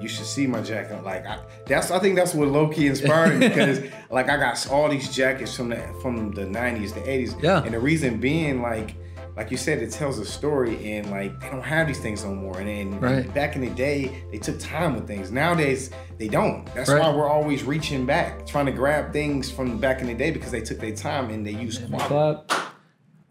you should see my jacket. Like I, that's I think that's what low key inspired me because like I got all these jackets from the from the '90s, the '80s. Yeah. And the reason being like. Like you said, it tells a story, and like they don't have these things no more. And then Right. back in the day, they took time with things. Nowadays, they don't. That's Right. why we're always reaching back, trying to grab things from back in the day because they took their time and they used quality.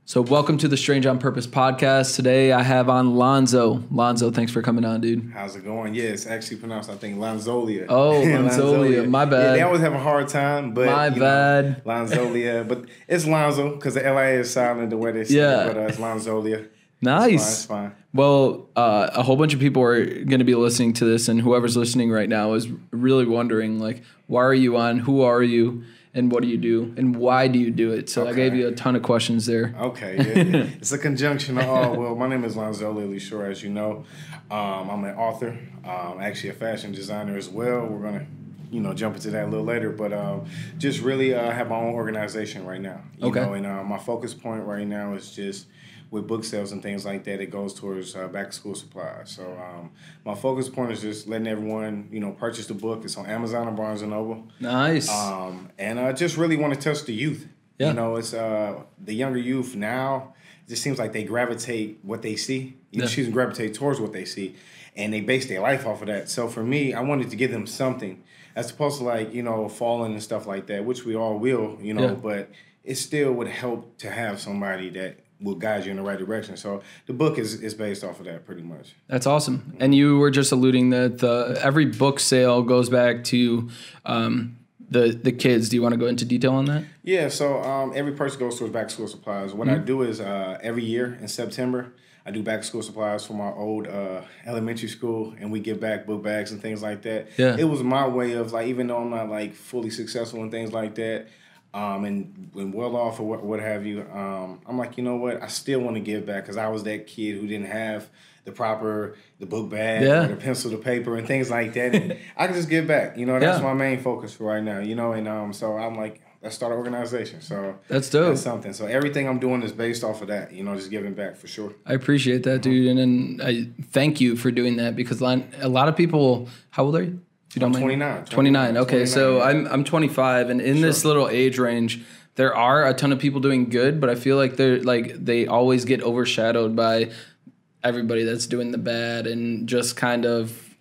So, welcome to the Strange on Purpose podcast. Today I have on Lonzo. Lonzo, thanks for coming on, dude. How's it going? Yeah, it's actually pronounced, I think, Lanzolia. Oh, Lanzolia. My bad. Yeah, they always have a hard time, but My you know, bad. Lanzolia, but it's Lonzo because the LA is silent the way they say Yeah. it, but uh, it's Lanzolia. Nice. It's fine. Well, uh, a whole bunch of people are going to be listening to this, and whoever's listening right now is really wondering, like, why are you on? Who are you? And what do you do? And why do you do it? So I gave you a ton of questions there. Okay, yeah, yeah. it's a conjunction of all. Well, my name is Lonzolia Lesure, as you know. Um, I'm an author, um, actually a fashion designer as well. We're gonna, you know, jump into that a little later, but um, just really uh, have my own organization right now. You Okay. know, and uh, my focus point right now is just with book sales and things like that. It goes towards uh, back to school supplies. So um, my focus point is just letting everyone, you know, purchase the book. It's on Amazon and Barnes and Noble. Nice. Um, and I just really want to touch the youth. Yeah. You know, it's uh, the younger youth now. It just seems like they gravitate what they see. You Yeah. choose to gravitate towards what they see, and they base their life off of that. So for me, I wanted to give them something as opposed to like you know falling and stuff like that, which we all will. You know, Yeah. but it still would help to have somebody that will guide you in the right direction. So the book is is based off of that pretty much. That's awesome. And you were just alluding that the every book sale goes back to um, the the kids. Do you want to go into detail on that? Yeah, so um, every person goes towards back to school supplies. What Mm-hmm. I do is uh, every year in September, I do back to school supplies for my old uh, elementary school, and we give back book bags and things like that. Yeah. It was my way of like, even though I'm not like fully successful and things like that, um, and, and well off or what, what have you, um, I'm like, you know what? I still want to give back because I was that kid who didn't have the proper the book bag Yeah. or the pencil the paper and things like that. And I can just give back. You know, that's Yeah. my main focus for right now. You know, and um, so I'm like, let's start an organization. So That's dope. that's something. So everything I'm doing is based off of that. You know, just giving back for sure. I appreciate that, dude, and, and I thank you for doing that because a lot of people. How old are you? If you don't mind. 29. 29. Okay, so I'm I'm 25, and in this little age range, there are a ton of people doing good, but I feel like they're like they always get overshadowed by everybody that's doing the bad and just kind of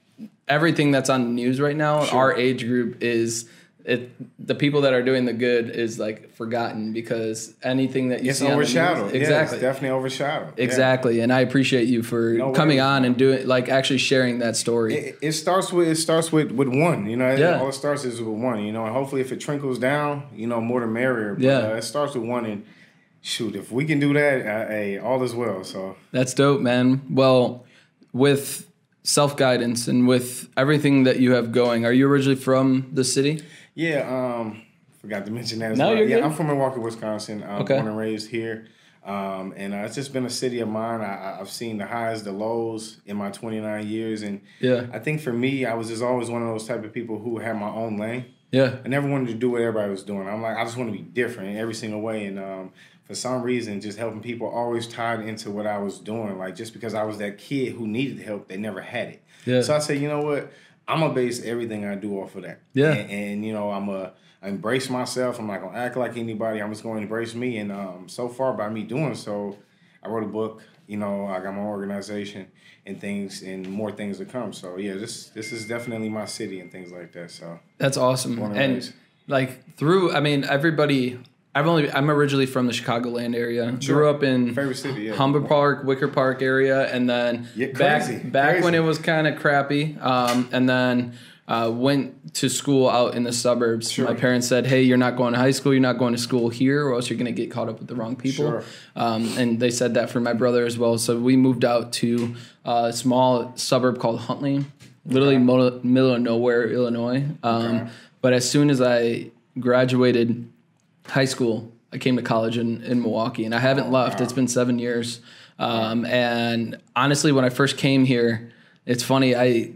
everything that's on the news right now. Our age group is. It, the people that are doing the good is like forgotten because anything that you It's see news- overshadowed. Yeah, exactly it's definitely overshadowed. Yeah. Exactly, and I appreciate you for No coming on and doing like actually sharing that story. It, it starts with it starts with with one. You know, Yeah. all it starts is with one. You know, and hopefully if it trickles down, you know, more the merrier. But, Yeah. uh, it starts with one, and shoot, if we can do that, uh, hey, all is well. So That's dope, man. Well, with self guidance and with everything that you have going, are you originally from the city? Yeah, um, forgot to mention that as No, well. you're yeah, good. I'm from Milwaukee, Wisconsin. I'm Okay. born and raised here. Um, and uh, it's just been a city of mine. I, I've seen the highs, the lows in my 29 years. And Yeah, I think for me, I was just always one of those type of people who had my own lane. yeah, I never wanted to do what everybody was doing. I'm like, I just want to be different in every single way. And um, for some reason, just helping people always tied into what I was doing. Like just because I was that kid who needed help, they never had it. Yeah. So I said, you know what? I'm gonna base everything I do off of that. Yeah. And, and, you know, I'm a I embrace myself. I'm not gonna act like anybody. I'm just gonna embrace me. And um, so far, by me doing so, I wrote a book. You know, I got my organization and things, and more things to come. So yeah, this this is definitely my city and things like that. So that's awesome. And And like through, I mean, everybody. I've only I'm originally from the Chicagoland area. Grew up in favorite city. Yeah. Humboldt Park, Wicker Park area, and then Yeah, back crazy, back when crazy. it was kind of crappy, um, and then uh, went to school out in the suburbs. Sure. My parents said, "Hey, you're not going to high school. You're not going to school here, or else you're going to get caught up with the wrong people." Sure. Um, and they said that for my brother as well. So we moved out to a small suburb called Huntley, literally mo- middle of nowhere, Illinois. Um, Okay. But as soon as I graduated high school, I came to college in, in Milwaukee, and I haven't left. It's been seven years. Um, and honestly, when I first came here, it's funny. I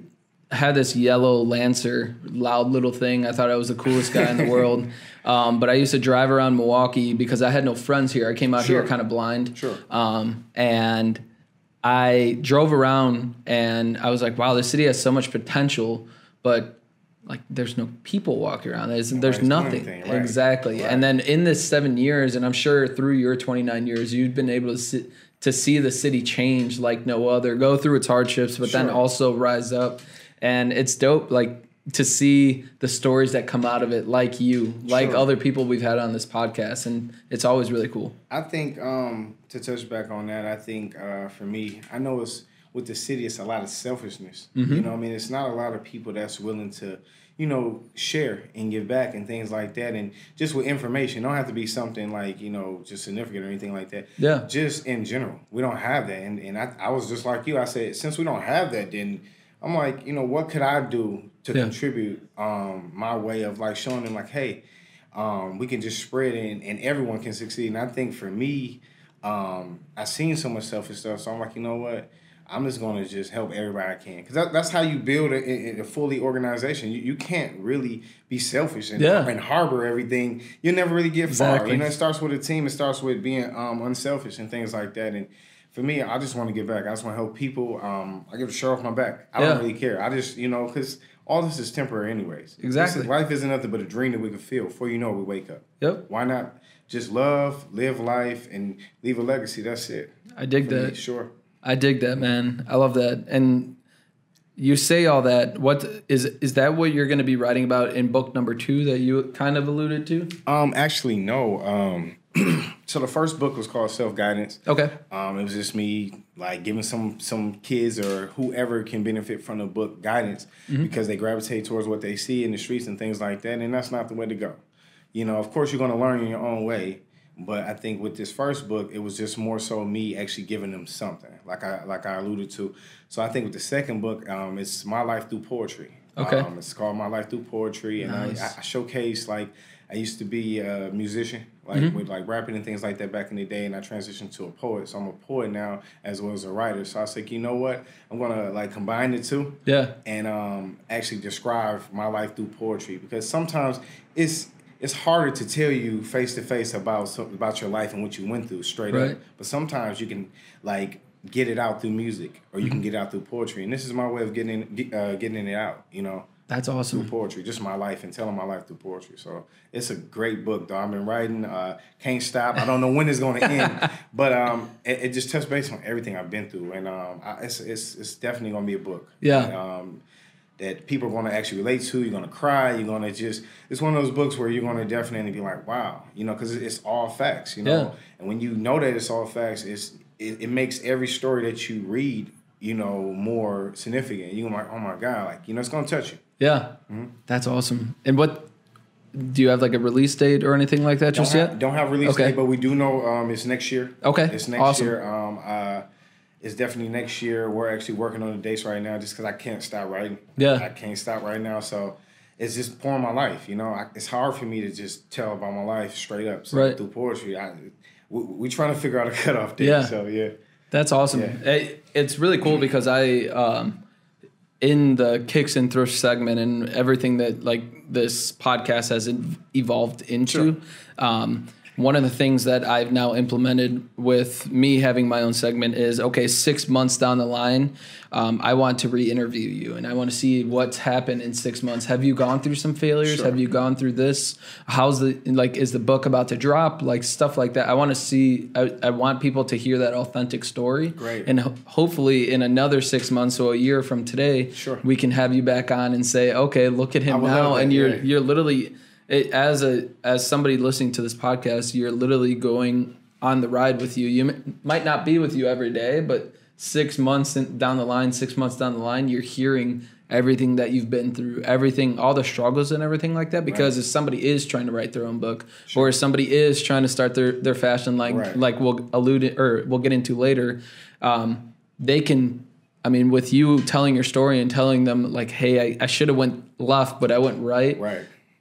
had this yellow Lancer, loud little thing. I thought I was the coolest guy in the world. Um, but I used to drive around Milwaukee because I had no friends here. I came out here kind of blind. Sure. Um, and I drove around and I was like, wow, this city has so much potential, but like there's no people walking around. There's, there's nothing. anything, right. Exactly. Right. And then in this seven years, and I'm sure through your 29 years, you've been able to see, to see the city change like no other, go through its hardships, but then also rise up. And it's dope, like to see the stories that come out of it, like you, like Sure. other people we've had on this podcast, and it's always really cool. I think um, to touch back on that, I think uh, for me, I know it's with the city, it's a lot of selfishness. Mm-hmm. You know, what I mean, it's not a lot of people that's willing to, you know, share and give back and things like that. And just with information, don't have to be something like you know just significant or anything like that. Yeah. Just in general, we don't have that. And and I, I was just like you. I said since we don't have that, then I'm like, you know, what could I do to Yeah. contribute um, my way of like showing them like, hey, um, we can just spread and, and everyone can succeed. And I think for me, um, I seen so much selfish stuff, so I'm like, you know what? I'm just gonna just help everybody I can, because that, that's how you build a, a, a fully organization. You, you can't really be selfish and, Yeah. and harbor everything. You'll never really get far. Exactly. You know, it starts with a team. It starts with being um, unselfish and things like that. And for me, I just want to give back. I just want to help people. Um, I give a shirt off my back. I Yeah. don't really care. I just you know because all this is temporary anyways. Exactly. is- life isn't nothing but a dream that we can feel. Before you know, it, we wake up. Yep. Why not just love, live life, and leave a legacy? That's it. I dig For me, that. sure. I dig that, man. I love that. And you say all that. What is is that what you're going to be writing about in book number 2 that you kind of alluded to? Um, actually, no. Um, so the first book was called Self Guidance. Okay. Um, it was just me like giving some some kids or whoever can benefit from the book guidance because they gravitate towards what they see in the streets and things like that, and that's not the way to go. You know, of course, you're going to learn in your own way, but I think with this first book, it was just more so me actually giving them something, like I like I alluded to. So I think with the second book, um, it's my life through poetry. Okay. Um, it's called My Life Through Poetry, and Nice. I, I showcase like I used to be a musician, like Mm-hmm. with like rapping and things like that back in the day, and I transitioned to a poet. So I'm a poet now as well as a writer. So I was like, you know what? I'm gonna like combine the two Yeah. and um, actually describe my life through poetry because sometimes it's it's harder to tell you face to face about so, about your life and what you went through straight Right. up. But sometimes you can like get it out through music or you Mm-hmm. can get it out through poetry. And this is my way of getting get- uh, getting it out. You know That's awesome. through poetry, just my life and telling my life through poetry. So it's a great book, though. I've been writing, uh, can't stop. I don't know when it's going to end, but um, it, it just touched base on everything I've been through, and um, I, it's, it's it's definitely going to be a book. Yeah. that, um, that people are going to actually relate to. You're going to cry. You're going to just. It's one of those books where you're going to definitely be like, wow, you know, because it's all facts, you know. Yeah. And when you know that it's all facts, it's it, it makes every story that you read, you know, more significant. You're like, oh my god, like you know, it's going to touch you. Yeah. That's awesome. And what do you have like a release date or anything like that just don't have, yet? Don't have release Okay. date, but we do know um, it's next year. Okay, it's next awesome. year. Um, uh, it's definitely next year. We're actually working on the dates right now, just because I can't stop writing. Yeah. I can't stop right now, so it's just pouring my life. You know, I, it's hard for me to just tell about my life straight up. So Right. through poetry, I we, we trying to figure out a cutoff date. Yeah. So yeah. That's awesome. Yeah. It- it's really cool because I, um, in the kicks and thrift segment and everything that like this podcast has evolved into, um, one of the things that I've now implemented with me having my own segment is okay, six months down the line, um, I want to re-interview you and I want to see what's happened in six months. Have you gone through some failures? Sure. Have you gone through this? How's the like? Is the book about to drop? Like stuff like that. I want to see. I, I want people to hear that authentic story. Great. And ho- hopefully, in another six months or a year from today, Sure. we can have you back on and say, okay, look at him now, that, and you're you're literally it, as a as somebody listening to this podcast, you're literally going on the ride with you. You m- might not be with you every day, but six months in, down the line, six months down the line, you're hearing everything that you've been through, everything, all the struggles and everything like that. Because if somebody is trying to write their own book, or if somebody is trying to start their their fashion, like Right. like we'll allude or we'll get into later, um, they can. I mean, with you telling your story and telling them like, "Hey, I, I should have went left, but I went right," Right.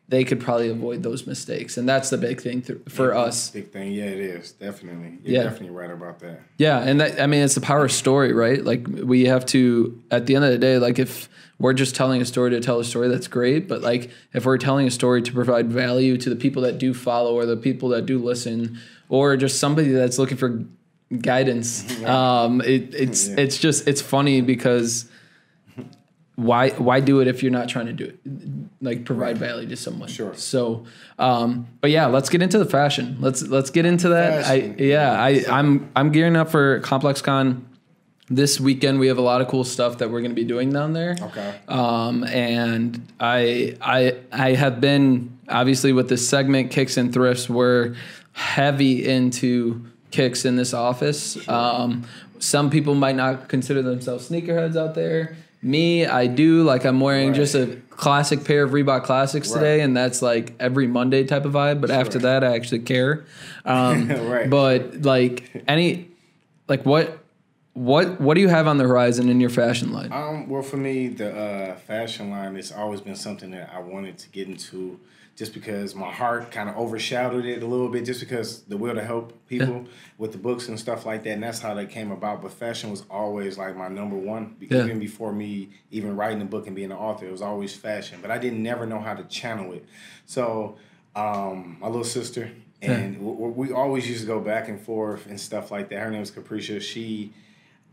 They could probably avoid those mistakes, and that's the big thing th- for us. Big thing. Yeah, it is definitely. You're Yeah. definitely right about that. Yeah, and that, I mean, it's the power of story, right? Like we have to, at the end of the day, like if we're just telling a story to tell a story, that's great. But like if we're telling a story to provide value to the people that do follow or the people that do listen, or just somebody that's looking for guidance. Um, it, it's yeah. it's just it's funny because why why do it if you're not trying to do it? Like provide value to someone. Sure. So um but yeah let's get into the fashion. Let's let's get into that. Fashion. i yeah. I i'm i'm gearing up for ComplexCon. This weekend we have a lot of cool stuff that we're going to be doing down there. Okay. Um and i i i have been obviously with this segment kicks and thrifts we're heavy into kicks in this office. Sure. um some people might not consider themselves sneakerheads out there me, I do. Like I'm wearing right. just a classic pair of Reebok Classics right. today, and that's like every Monday type of vibe. But sure. after that, I actually care. Um, right. But like any, like what, what, what do you have on the horizon in your fashion line? Um, well, for me, the uh, fashion line has always been something that I wanted to get into just because my heart kind of overshadowed it a little bit, just because the will to help people yeah. with the books and stuff like that, and that's how that came about. But fashion was always like my number one, yeah. even before me even writing the book and being an author. It was always fashion, but I didn't never know how to channel it. So um, my little sister and yeah. we, we always used to go back and forth and stuff like that. Her name is Capricia. She.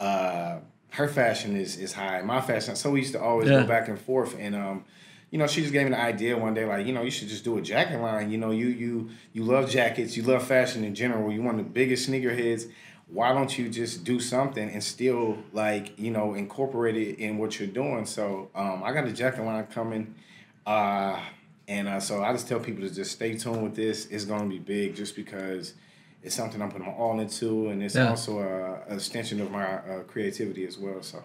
Uh, her fashion is is high. My fashion, so we used to always go back and forth, and um, you know, she just gave me the idea one day, like, you know, you should just do a jacket line. You know, you you you love jackets, you love fashion in general. You're one of the biggest sneakerheads. Why don't you just do something and still like you know incorporate it in what you're doing? So um, I got a jacket line coming, uh, and uh, so I just tell people to just stay tuned with this. It's gonna be big, just because it's something I'm putting my all into, and it's yeah. also a, a, extension of my uh, creativity as well. So.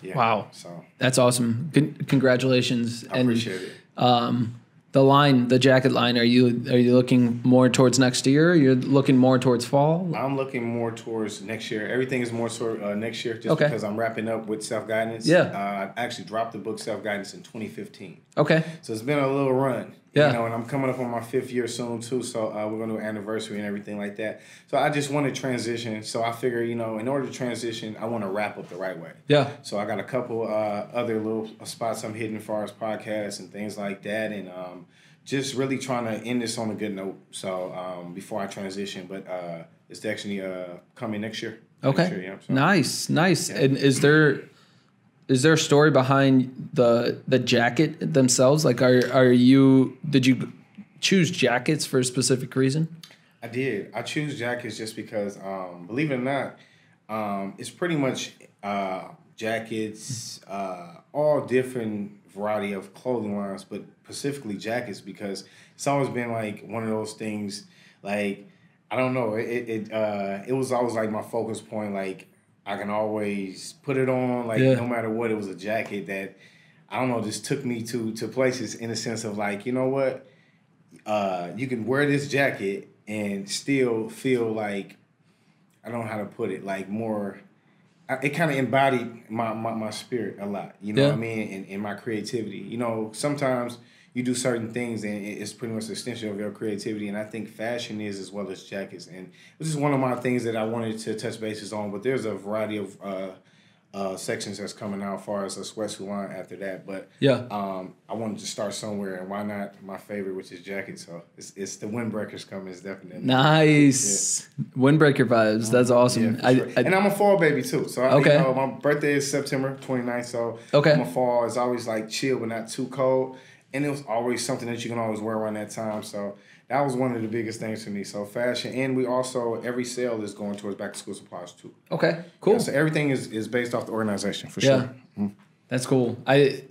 Yeah, wow. So that's awesome. Con- congratulations. I and, appreciate it. Um, the line, the jacket line, are you are you looking more towards next year? You're looking more towards fall. I'm looking more towards next year. Everything is more sort uh, next year, just okay. because I'm wrapping up with self guidance. Yeah, uh, I actually dropped the book self guidance in 2015. Okay, so it's been a little run. Yeah. You know, and I'm coming up on my fifth year soon too, so uh, we're going to do an anniversary and everything like that. So I just want to transition. So I figure, you know, in order to transition, I want to wrap up the right way. Yeah. So I got a couple uh, other little spots I'm hitting as far as podcasts and things like that, and um, just really trying to end this on a good note. So um, before I transition, but uh, it's actually uh, coming next year. Okay. Next year, yeah, so. Nice, nice. Yeah. And is there is there a story behind the the jacket themselves? Like, are are you did you choose jackets for a specific reason? I did. I choose jackets just because, um, believe it or not, um, it's pretty much uh, jackets, uh, all different variety of clothing lines, but specifically jackets because it's always been like one of those things. Like I don't know, it it uh, it was always like my focus point. Like I can always put it on, like yeah. no matter what. It was a jacket that I don't know, just took me to to places in the sense of like, you know what, uh, you can wear this jacket and still feel like I don't know how to put it, like more. It kind of embodied my, my, my spirit a lot, you know yeah. what I mean, and, and my creativity. You know, sometimes you do certain things and it's pretty much an extension of your creativity. And I think fashion is as well as jackets. And this is one of my things that I wanted to touch bases on. But there's a variety of uh, uh, sections that's coming out as far as a sweatsuit line after that. But yeah, um, I wanted to start somewhere, and why not my favorite, which is jacket. So it's, it's the windbreakers coming. It's definitely nice yeah. windbreaker vibes. That's awesome. Yeah, sure. I, I, and I'm a fall baby too. So okay, you know, my birthday is September 29th. So okay, I'm a fall. It's always like chill but not too cold and it was always something that you can always wear around that time. So that was one of the biggest things for me. So fashion, and we also every sale is going towards back to school supplies too. Okay, cool. Yeah, so everything is is based off the organization for yeah. sure. Mm-hmm. That's cool. I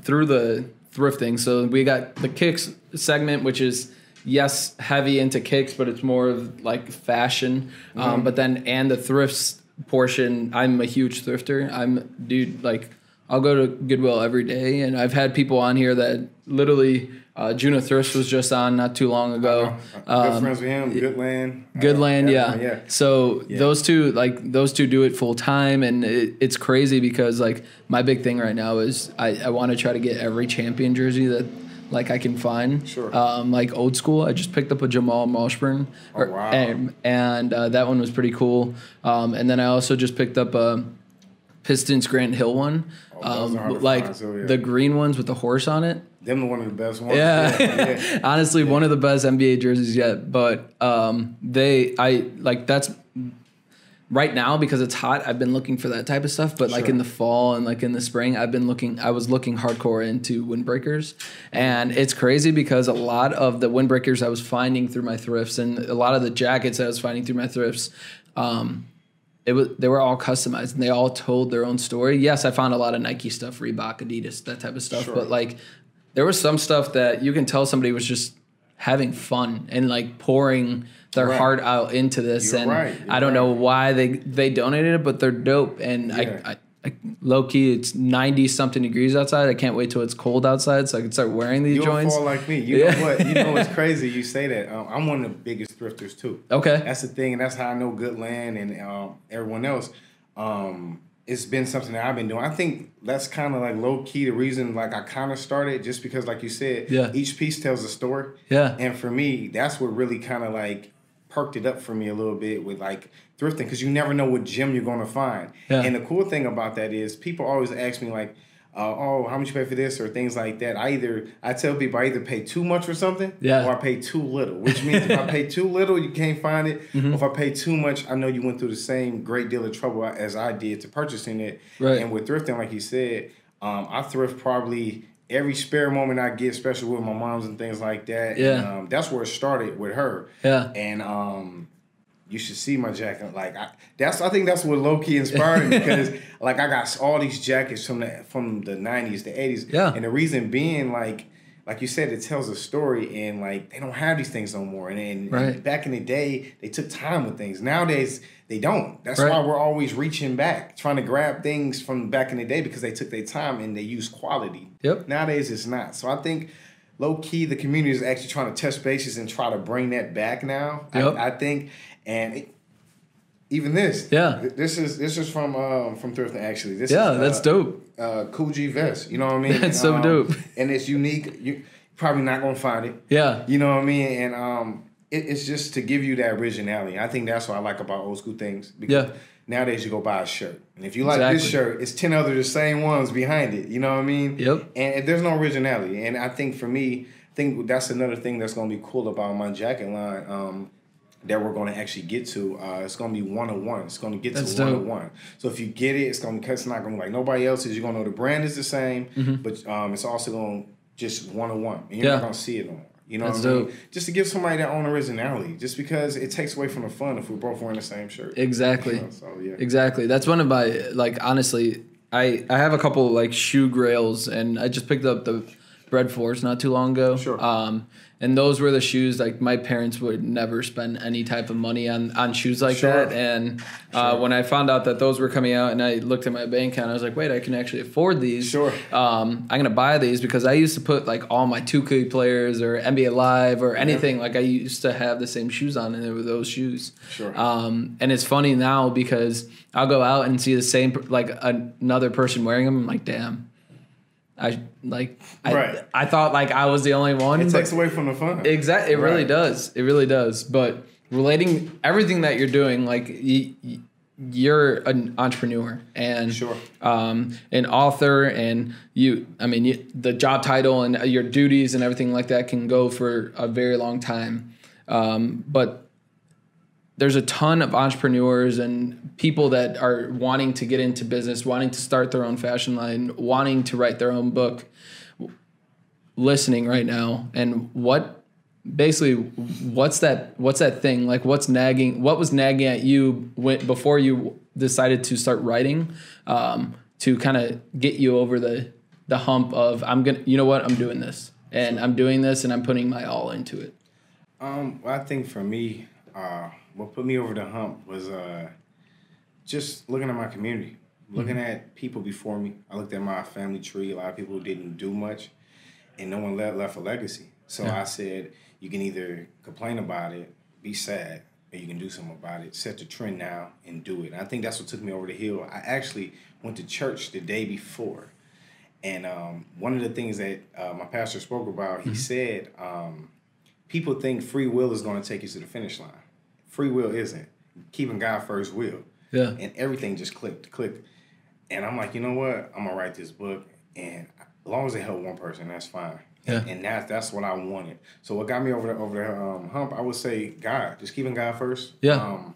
through the thrifting. So we got the kicks segment, which is yes heavy into kicks, but it's more of like fashion. Um, mm-hmm. Um, but then and the thrifts portion, I'm a huge thrifter. I'm dude like I'll go to Goodwill every day, and I've had people on here that literally uh, Juno Thrifts was just on not too long ago. Good um, friends with him, Goodland. Goodland, uh, yeah. yeah. So yeah. those two, like those two, do it full time, and it, it's crazy because like my big thing right now is I, I want to try to get every champion jersey that like I can find. Sure. Um, like old school, I just picked up a Jamal Mashburn. Oh, wow. And, and uh, that one was pretty cool. Um, and then I also just picked up a Pistons Grant Hill one. Oh, um, like too, yeah. the green ones with the horse on it. Them one of the best ones. Yeah, yeah. honestly, yeah. one of the best NBA jerseys yet. But um, they, I like that's right now because it's hot i've been looking for that type of stuff but like in the fall and like in the spring i've been looking i was looking hardcore into windbreakers and it's crazy because a lot of the windbreakers i was finding through my thrifts and a lot of the jackets i was finding through my thrifts um, it was they were all customized and they all told their own story yes i found a lot of nike stuff reebok adidas that type of stuff Sure. but like there was some stuff that you can tell somebody was just having fun and like pouring their Right. heart out into this You're and right, i don't know why they they donated it but they're dope and Yeah. I, I low key it's 90 something degrees outside i can't wait till it's cold outside so i can start wearing these You'll joints fall like me. You Yeah. know what? You know what's crazy? You say that. Um, I'm one of the biggest thrifters too. okay That's the thing, and that's how I know Good Land and um, everyone else. Um, it's been something that I've been doing. I think that's kind of like low key the reason like I kind of started just because like you said, Yeah. each piece tells a story. Yeah. And for me, that's what really kind of like perked it up for me a little bit with like thrifting because you never know what gem you're gonna find. Yeah. And the cool thing about that is people always ask me like. Uh, oh, how much you pay for this or things like that. I either I tell people I either pay too much for something Yeah. or I pay too little. Which means if I pay too little, you can't find it. Mm-hmm. If I pay too much, I know you went through the same great deal of trouble as I did to purchasing it. Right. And with thrifting, like you said, um, I thrift probably every spare moment I get, especially with my moms and things like that. Yeah. And, um, that's where it started with her. Yeah. And um, you should see my jacket. Like I, that's I think that's what low key inspired me because like I got all these jackets from the from the nineties, the eighties. Yeah. And the reason being like like you said, it tells a story and like they don't have these things no more. And, and, Right. and back in the day, they took time with things. Nowadays they don't. That's Right. why we're always reaching back, trying to grab things from back in the day because they took their time and they use quality. Yep. Nowadays it's not. So I think low key the community is actually trying to touch bases and try to bring that back now. Yep. I, I think and it, even this. Yeah. th- This is this is from um from thrifting actually. This yeah is, that's uh, dope Uh Coogi vest. You know what I mean? That's so Um, dope. And it's unique. You probably not gonna find it. yeah You know what I mean? And um, it, it's just to give you that originality. I think that's what I like about old school things. Because Yeah. Nowadays you go buy a shirt, and if you like this shirt, it's ten other the same ones behind it. You know what I mean? Yep. And if there's no originality, and I think for me, I think that's another thing that's gonna be cool about my jacket line. Um, that we're going to actually get to. Uh, it's going to be one on one. It's going to get That's to one on one. So if you get it, it's going to it's not going to be like nobody else's. You're going to know the brand is the same, but um, it's also going to just one on one, and you're Mm-hmm. Yeah. not going to see it more. You know That's what I mean? dope. Just to give somebody their own originality, just because it takes away from the fun if we're both wearing the same shirt. exactly You know, so yeah. Exactly. That's one of my like honestly, I I have a couple like shoe grails and I just picked up the Bred fours not too long ago. Sure. Um and those were the shoes like my parents would never spend any type of money on on shoes like Sure. that. And uh, Sure. when I found out that those were coming out and I looked at my bank account, I was like, wait, I can actually afford these. Sure. Um, I'm gonna buy these because I used to put like all my 2K players or NBA Live or anything like I used to have the same shoes on and they were those shoes. Sure. Um, and it's funny now because I'll go out and see the same like another person wearing them. I'm like, damn. I like. I, Right. I thought like I was the only one. it takes away from the fun. Exactly. It really does. It really does. But relating everything that you're doing, like y- y- you're an entrepreneur and Sure. um, an author, and you. I mean, you, the job title and your duties and everything like that can go for a very long time. Um, but there's a ton of entrepreneurs and people that are wanting to get into business, wanting to start their own fashion line, wanting to write their own book listening right now. And what basically what's that what's that thing? Like what's nagging what was nagging at you when, before you decided to start writing um, to kind of get you over the the hump of i'm gonna you know what? I'm doing this. And i'm doing this and i'm putting my all into it. Um, well, I think for me, uh, what put me over the hump was uh, just looking at my community, looking at people before me. I looked at my family tree. A lot of people who didn't do much, and no one left, left a legacy. So I said, you can either complain about it, be sad, or you can do something about it. Set the trend now and do it. And I think that's what took me over the hill. I actually went to church the day before. And um, one of the things that uh, my pastor spoke about, he said, um, people think free will is going to take you to the finish line. Free will isn't. Keeping God first will. Yeah. And everything just clicked, clicked. And I'm like, you know what? I'm gonna write this book, and as long as it help one person, that's fine. Yeah. And that's that's what I wanted. So what got me over the over the um, hump, I would say God, just keeping God first. Yeah. Um,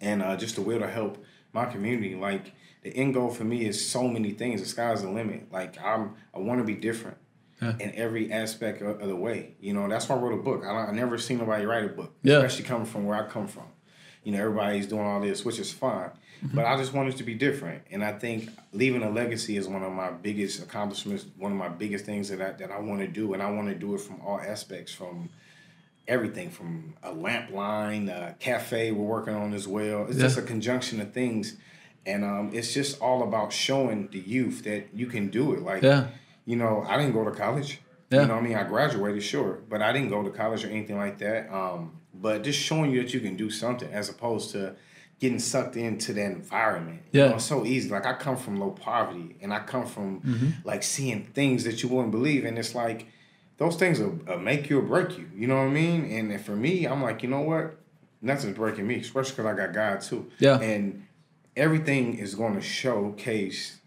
and uh, just the will to help my community. Like the end goal for me is so many things. The sky's the limit. Like I'm, I want to be different yeah. in every aspect of, of, the way. You know, that's why I wrote a book. I, I never seen nobody write a book, yeah. especially coming from where I come from. You know, everybody's doing all this, which is fine. Mm-hmm. But I just wanted to be different, and I think leaving a legacy is one of my biggest accomplishments. One of my biggest things that I that I want to do, and I want to do it from all aspects, from everything from a lamp line, a cafe we're working on as well. It's yeah. just a conjunction of things. And um, it's just all about showing the youth that you can do it. Like, yeah. You know, I didn't go to college. Yeah. You know I mean? I graduated, sure, but I didn't go to college or anything like that. Um, but just showing you that you can do something as opposed to getting sucked into that environment. Yeah. You know, so easy. Like, I come from low poverty and I come from mm-hmm. like seeing things that you wouldn't believe. And it's like, those things will, will, make you or break you. You know what I mean? And for me, I'm like, you know what? Nothing's breaking me, especially because I got God too. Yeah. And everything is going to showcase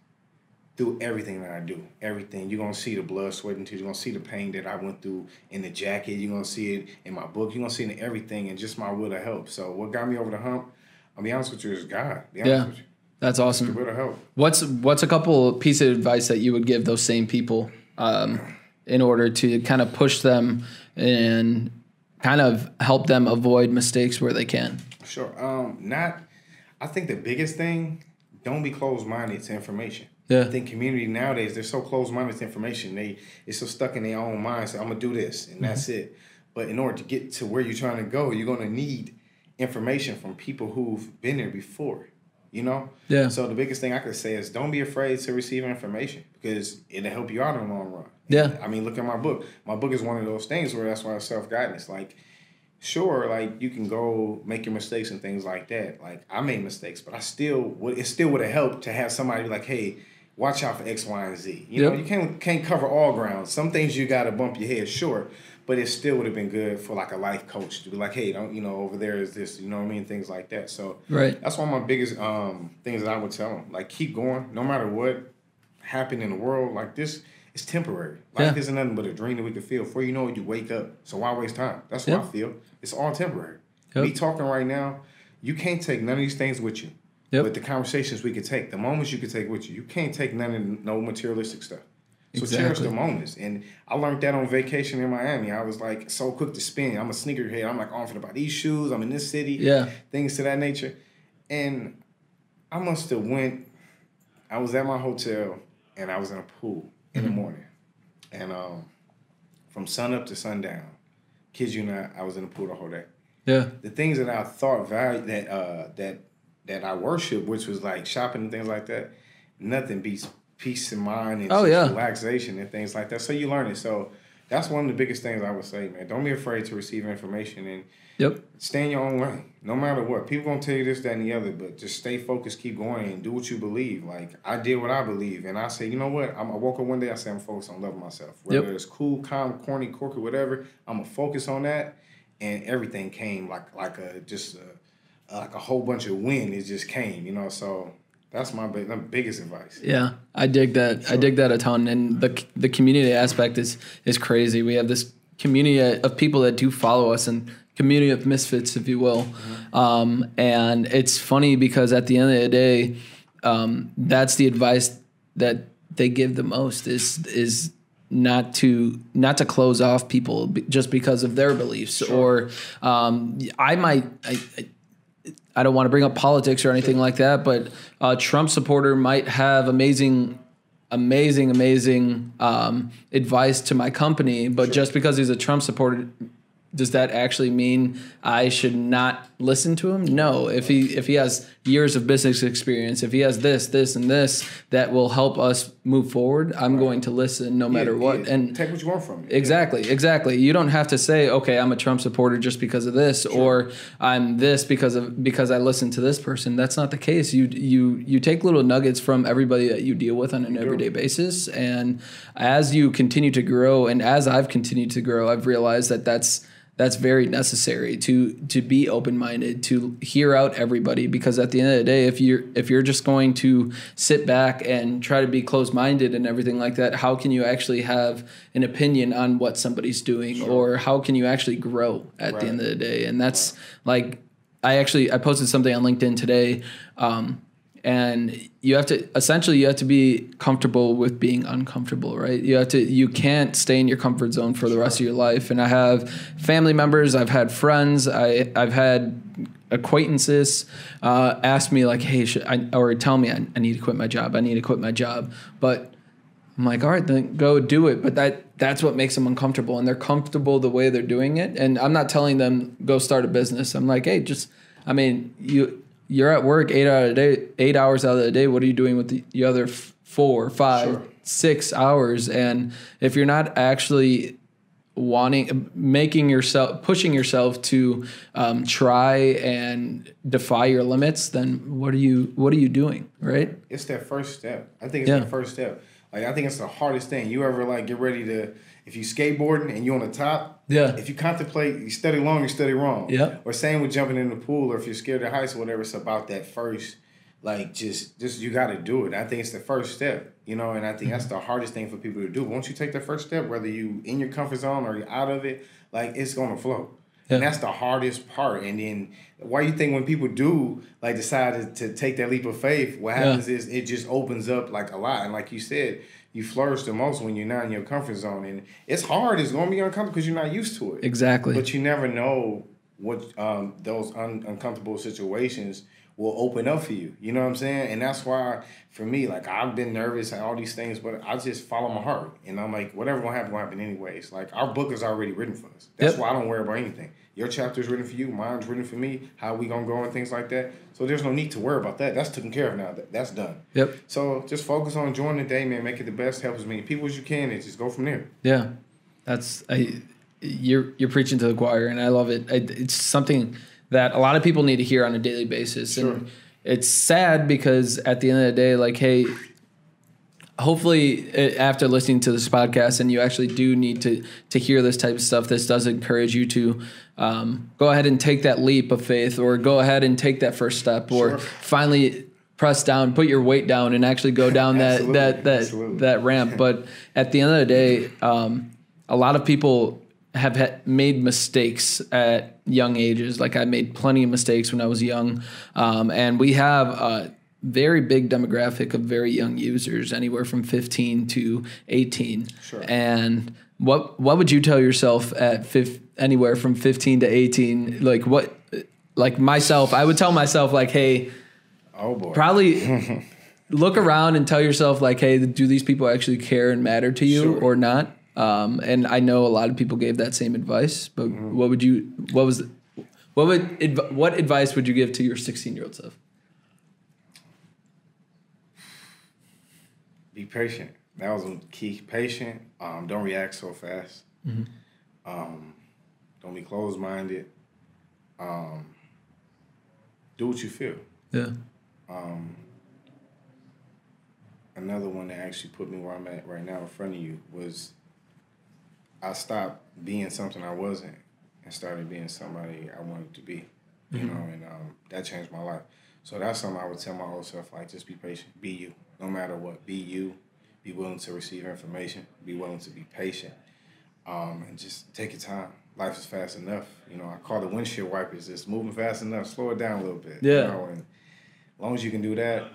through everything that I do. Everything. You're to see the blood, sweat, and tears. You're to see the pain that I went through in the jacket. You're to see it in my book. You're to see it in everything and just my will to help. So what got me over the hump, I'll be honest with you, is God. yeah. That's awesome. The will to help. What's what's a couple piece of advice that you would give those same people um, in order to kind of push them and kind of help them avoid mistakes where they can? Sure. Um, not I think the biggest thing, don't be closed minded to information. Yeah. I think community nowadays they're so closed minded to information. They it's so stuck in their own mind. So I'm gonna do this and mm-hmm. that's it. But in order to get to where you're trying to go, you're gonna need information from people who've been there before. You know? Yeah. So the biggest thing I could say is don't be afraid to receive information because it'll help you out in the long run. Yeah. I mean, look at my book. My book is one of those things where that's why self guidance. Like sure, like you can go make your mistakes and things like that. Like I made mistakes, but I still would it still would have helped to have somebody be like, hey, watch out for X, Y, and Z. You yep. know, you can't can't cover all grounds. Some things you gotta bump your head, sure. But it still would have been good for like a life coach to be like, hey, don't you know, over there is this, you know what I mean? Things like that. So right. that's one of my biggest um, things that I would tell them. Like keep going, no matter what happened in the world. Like this it's temporary. Life yeah. isn't nothing but a dream that we can feel. Before you know it, you wake up. So why waste time? That's what I feel. It's all temporary. Yep. Me talking right now, you can't take none of these things with you. Yep. But the conversations we could take, the moments you could take with you, you can't take none of no materialistic stuff. So exactly. cherish the moments. And I learned that on vacation in Miami. I was like so quick to spin. I'm a sneakerhead. I'm like on for about these shoes. I'm in this city. Yeah. Things to that nature. And I must have went, I was at my hotel and I was in a pool in the mm-hmm. morning, and um, from sun up to sundown, kids you not, I was in the pool the whole day. Yeah. The things that I thought value that uh that that I worship, which was like shopping and things like that, nothing beats peace of mind and oh, yeah. relaxation and things like that. So you learn it. So that's one of the biggest things I would say, man. Don't be afraid to receive information and Yep. Stay in your own way, no matter what. People gonna tell you this, that, and the other, but just stay focused, keep going, and do what you believe. Like I did what I believe, and I say, you know what? I'm, I woke up one day, I say I'm focused on loving myself. Whether yep. it's cool, calm, corny, quirky, whatever, I'm gonna focus on that, and everything came like like a just a, like a whole bunch of wind. It just came, you know. So that's my big, biggest advice. Yeah, I dig that. Sure. I dig that a ton, and the the community aspect is is crazy. We have this community of people that do follow us and community of misfits, if you will. Mm-hmm. Um, and it's funny because at the end of the day, um, that's the advice that they give the most is is not to not to close off people just because of their beliefs sure. or um, I might I, I don't want to bring up politics or anything like that, but a Trump supporter might have amazing amazing, amazing um, advice to my company, but sure. just because he's a Trump supporter does that actually mean I should not listen to him? No. If he if he has years of business experience, if he has this, this, and this that will help us move forward, I'm right. going to listen no matter yeah, what. Yeah. And take what you want from it. Exactly, yeah. exactly. You don't have to say, okay, I'm a Trump supporter just because of this, sure. or I'm this because of because I listen to this person. That's not the case. You you you take little nuggets from everybody that you deal with on an you everyday do. basis, and as you continue to grow, and as I've continued to grow, I've realized that that's that's very necessary to to be open minded to hear out everybody because at the end of the day if you're if you're just going to sit back and try to be closed minded and everything like that how can you actually have an opinion on what somebody's doing sure. or how can you actually grow at right. the end of the day and that's like I actually I posted something on LinkedIn today. Um, and you have to essentially you have to be comfortable with being uncomfortable right? You have to you can't stay in your comfort zone for the rest of your life. And i have family members i've had friends I, i've had acquaintances uh, ask me like hey should I, or tell me I, I need to quit my job i need to quit my job. But i'm like all right then go do it. But that that's what makes them uncomfortable and they're comfortable the way they're doing it. And i'm not telling them go start a business. I'm like hey just i mean you you're at work eight out of day, eight hours out of the day. What are you doing with the, the other four, five, sure. six hours? And if you're not actually wanting, making yourself, pushing yourself to um, try and defy your limits, then what are you, what are you doing, right? It's that first step. I think it's yeah. that first step. Like I think it's the hardest thing. You ever like get ready to if you skateboarding and you on the top, yeah. If you contemplate, you study long, you study wrong. Yeah. Or same with jumping in the pool, or if you're scared of heights or whatever, it's about that first, like just just you got to do it. I think it's the first step, you know, and I think that's the hardest thing for people to do. Once you take the first step, whether you in your comfort zone or you're out of it, like it's gonna flow. Yeah. And that's the hardest part. And then why you think when people do like decide to, to take that leap of faith, what happens yeah. is it just opens up like a lot. And like you said, you flourish the most when you're not in your comfort zone. And it's hard. It's going to be uncomfortable because you're not used to it. Exactly. But you never know what um, those un- uncomfortable situations will open up for you. You know what I'm saying? And that's why for me, like I've been nervous and all these things, but I just follow my heart. And I'm like, whatever gonna happen, gonna happen anyways. Like our book is already written for us. That's yep. why I don't worry about anything. Your chapter is written for you, mine's written for me, how we gonna go and things like that. So there's no need to worry about that. That's taken care of now. That's done. Yep. So just focus on enjoying the day, man. Make it the best, help as many people as you can, and just go from there. Yeah, that's I. You're you're preaching to the choir, and I love it. I, it's something that a lot of people need to hear on a daily basis, sure. and it's sad because at the end of the day, like, hey, hopefully eh, after listening to this podcast and you actually do need to to hear this type of stuff this does encourage you to um, go ahead and take that leap of faith or go ahead and take that first step or sure. finally press down put your weight down and actually go down that that that that ramp but at the end of the day um, a lot of people have made mistakes at young ages. Like I made plenty of mistakes when I was young, um, and we have a very big demographic of very young users, anywhere from 15 to 18. Sure. And what what would you tell yourself at fif- anywhere from 15 to 18? Like what? Like myself, I would tell myself like, hey, oh boy, probably. look around and tell yourself like hey do these people actually care and matter to you sure. or not um, and I know a lot of people gave that same advice, but mm-hmm. what would you? What was? What would? What advice would you give to your 16 year old self? Be patient. That was a key. Patient. Um, don't react so fast. Mm-hmm. Um, don't be closed minded. Um, do what you feel. Yeah. Um, another one that actually put me where I'm at right now in front of you was I stopped being something I wasn't and started being somebody I wanted to be. You mm-hmm. know, and um, that changed my life. So that's something I would tell my old self, like just be patient, be you, no matter what. Be you, be willing to receive information, be willing to be patient, um, and just take your time. Life is fast enough. You know, I call the windshield wipers. It's moving fast enough. Slow it down a little bit. Yeah. You know, and as long as you can do that,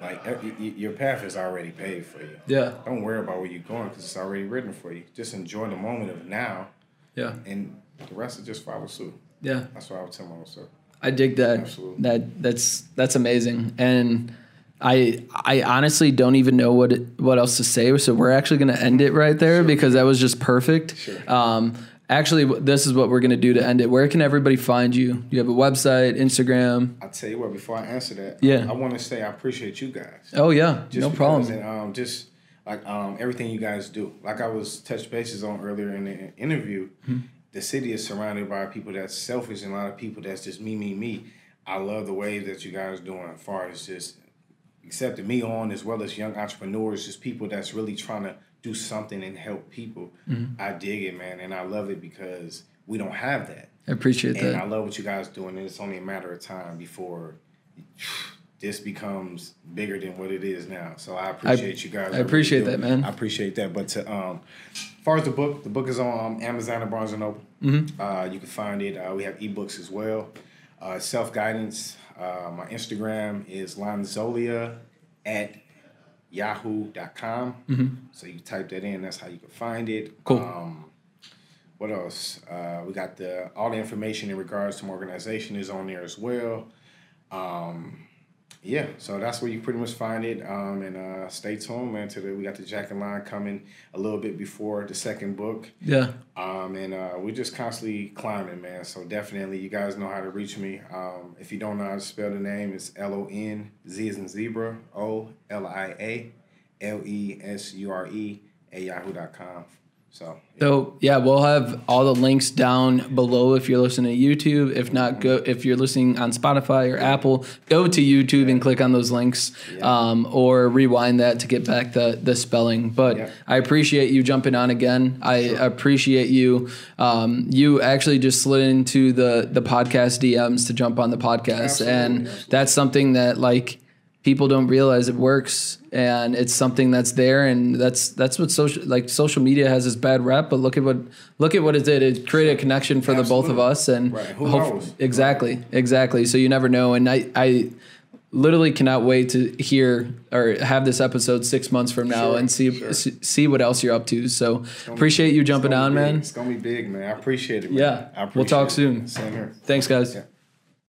like your path is already paved for you. Yeah. Don't worry about where you're going because it's already written for you. Just enjoy the moment of now. Yeah. And the rest is just follow suit. Yeah. That's what I would tell myself. I dig that. Absolutely. That that's that's amazing. And I I honestly don't even know what what else to say. So we're actually going to end it right there sure. because that was just perfect. Sure. Um, Actually, this is what we're going to do to end it. Where can everybody find you? You have a website, Instagram? I'll tell you what, before I answer that, yeah. I, I want to say I appreciate you guys. Oh, yeah. Just no problem. And, um, just like um, everything you guys do. Like I was touched bases on earlier in the interview, mm-hmm. the city is surrounded by people that's selfish and a lot of people that's just me, me, me. I love the way that you guys doing as far as just accepting me on as well as young entrepreneurs, just people that's really trying to do something and help people. Mm-hmm. I dig it, man, and I love it because we don't have that. I appreciate and that. I love what you guys doing, and it's only a matter of time before this becomes bigger than what it is now. So I appreciate I, you guys. I appreciate that, man. I appreciate that. But to, um, as far as the book, the book is on um, Amazon and Barnes and Noble. Mm-hmm. Uh, you can find it. Uh, we have ebooks as well. uh, self guidance. Uh, my Instagram is Lonzolia at yahoo.com. Mm-hmm. So you type that in, that's how you can find it. Cool. Um, what else? Uh, we got the all the information in regards to my organization is on there as well. Um, yeah, so that's where you pretty much find it. Um, and uh, stay tuned, man. Today we got the Jack and Line coming a little bit before the second book. Yeah. Um, and uh, we're just constantly climbing, man. So definitely, you guys know how to reach me. Um, if you don't know how to spell the name, it's L O N Z as in zebra O L I A L E S U R E at yahoo.com. So, yeah. so yeah, we'll have all the links down below if you're listening to YouTube. If not, go if you're listening on Spotify or Apple, go to YouTube yeah. and click on those links, yeah. um, or rewind that to get back the the spelling. But I appreciate you jumping on again. I sure. appreciate you. Um, you actually just slid into the the podcast DMs to jump on the podcast, Absolutely. and that's something that like people don't realize it works and it's something that's there and that's that's what social like social media has this bad rep but look at what look at what it did it created a connection for Absolutely. the both of us and right. Who knows? exactly right. exactly so you never know and i i literally cannot wait to hear or have this episode six months from now sure, and see sure. see what else you're up to. So appreciate be, you jumping on, man. It's gonna be big, man. I appreciate it. Man. Yeah, appreciate we'll talk soon. Same here. Thanks, guys. Yeah.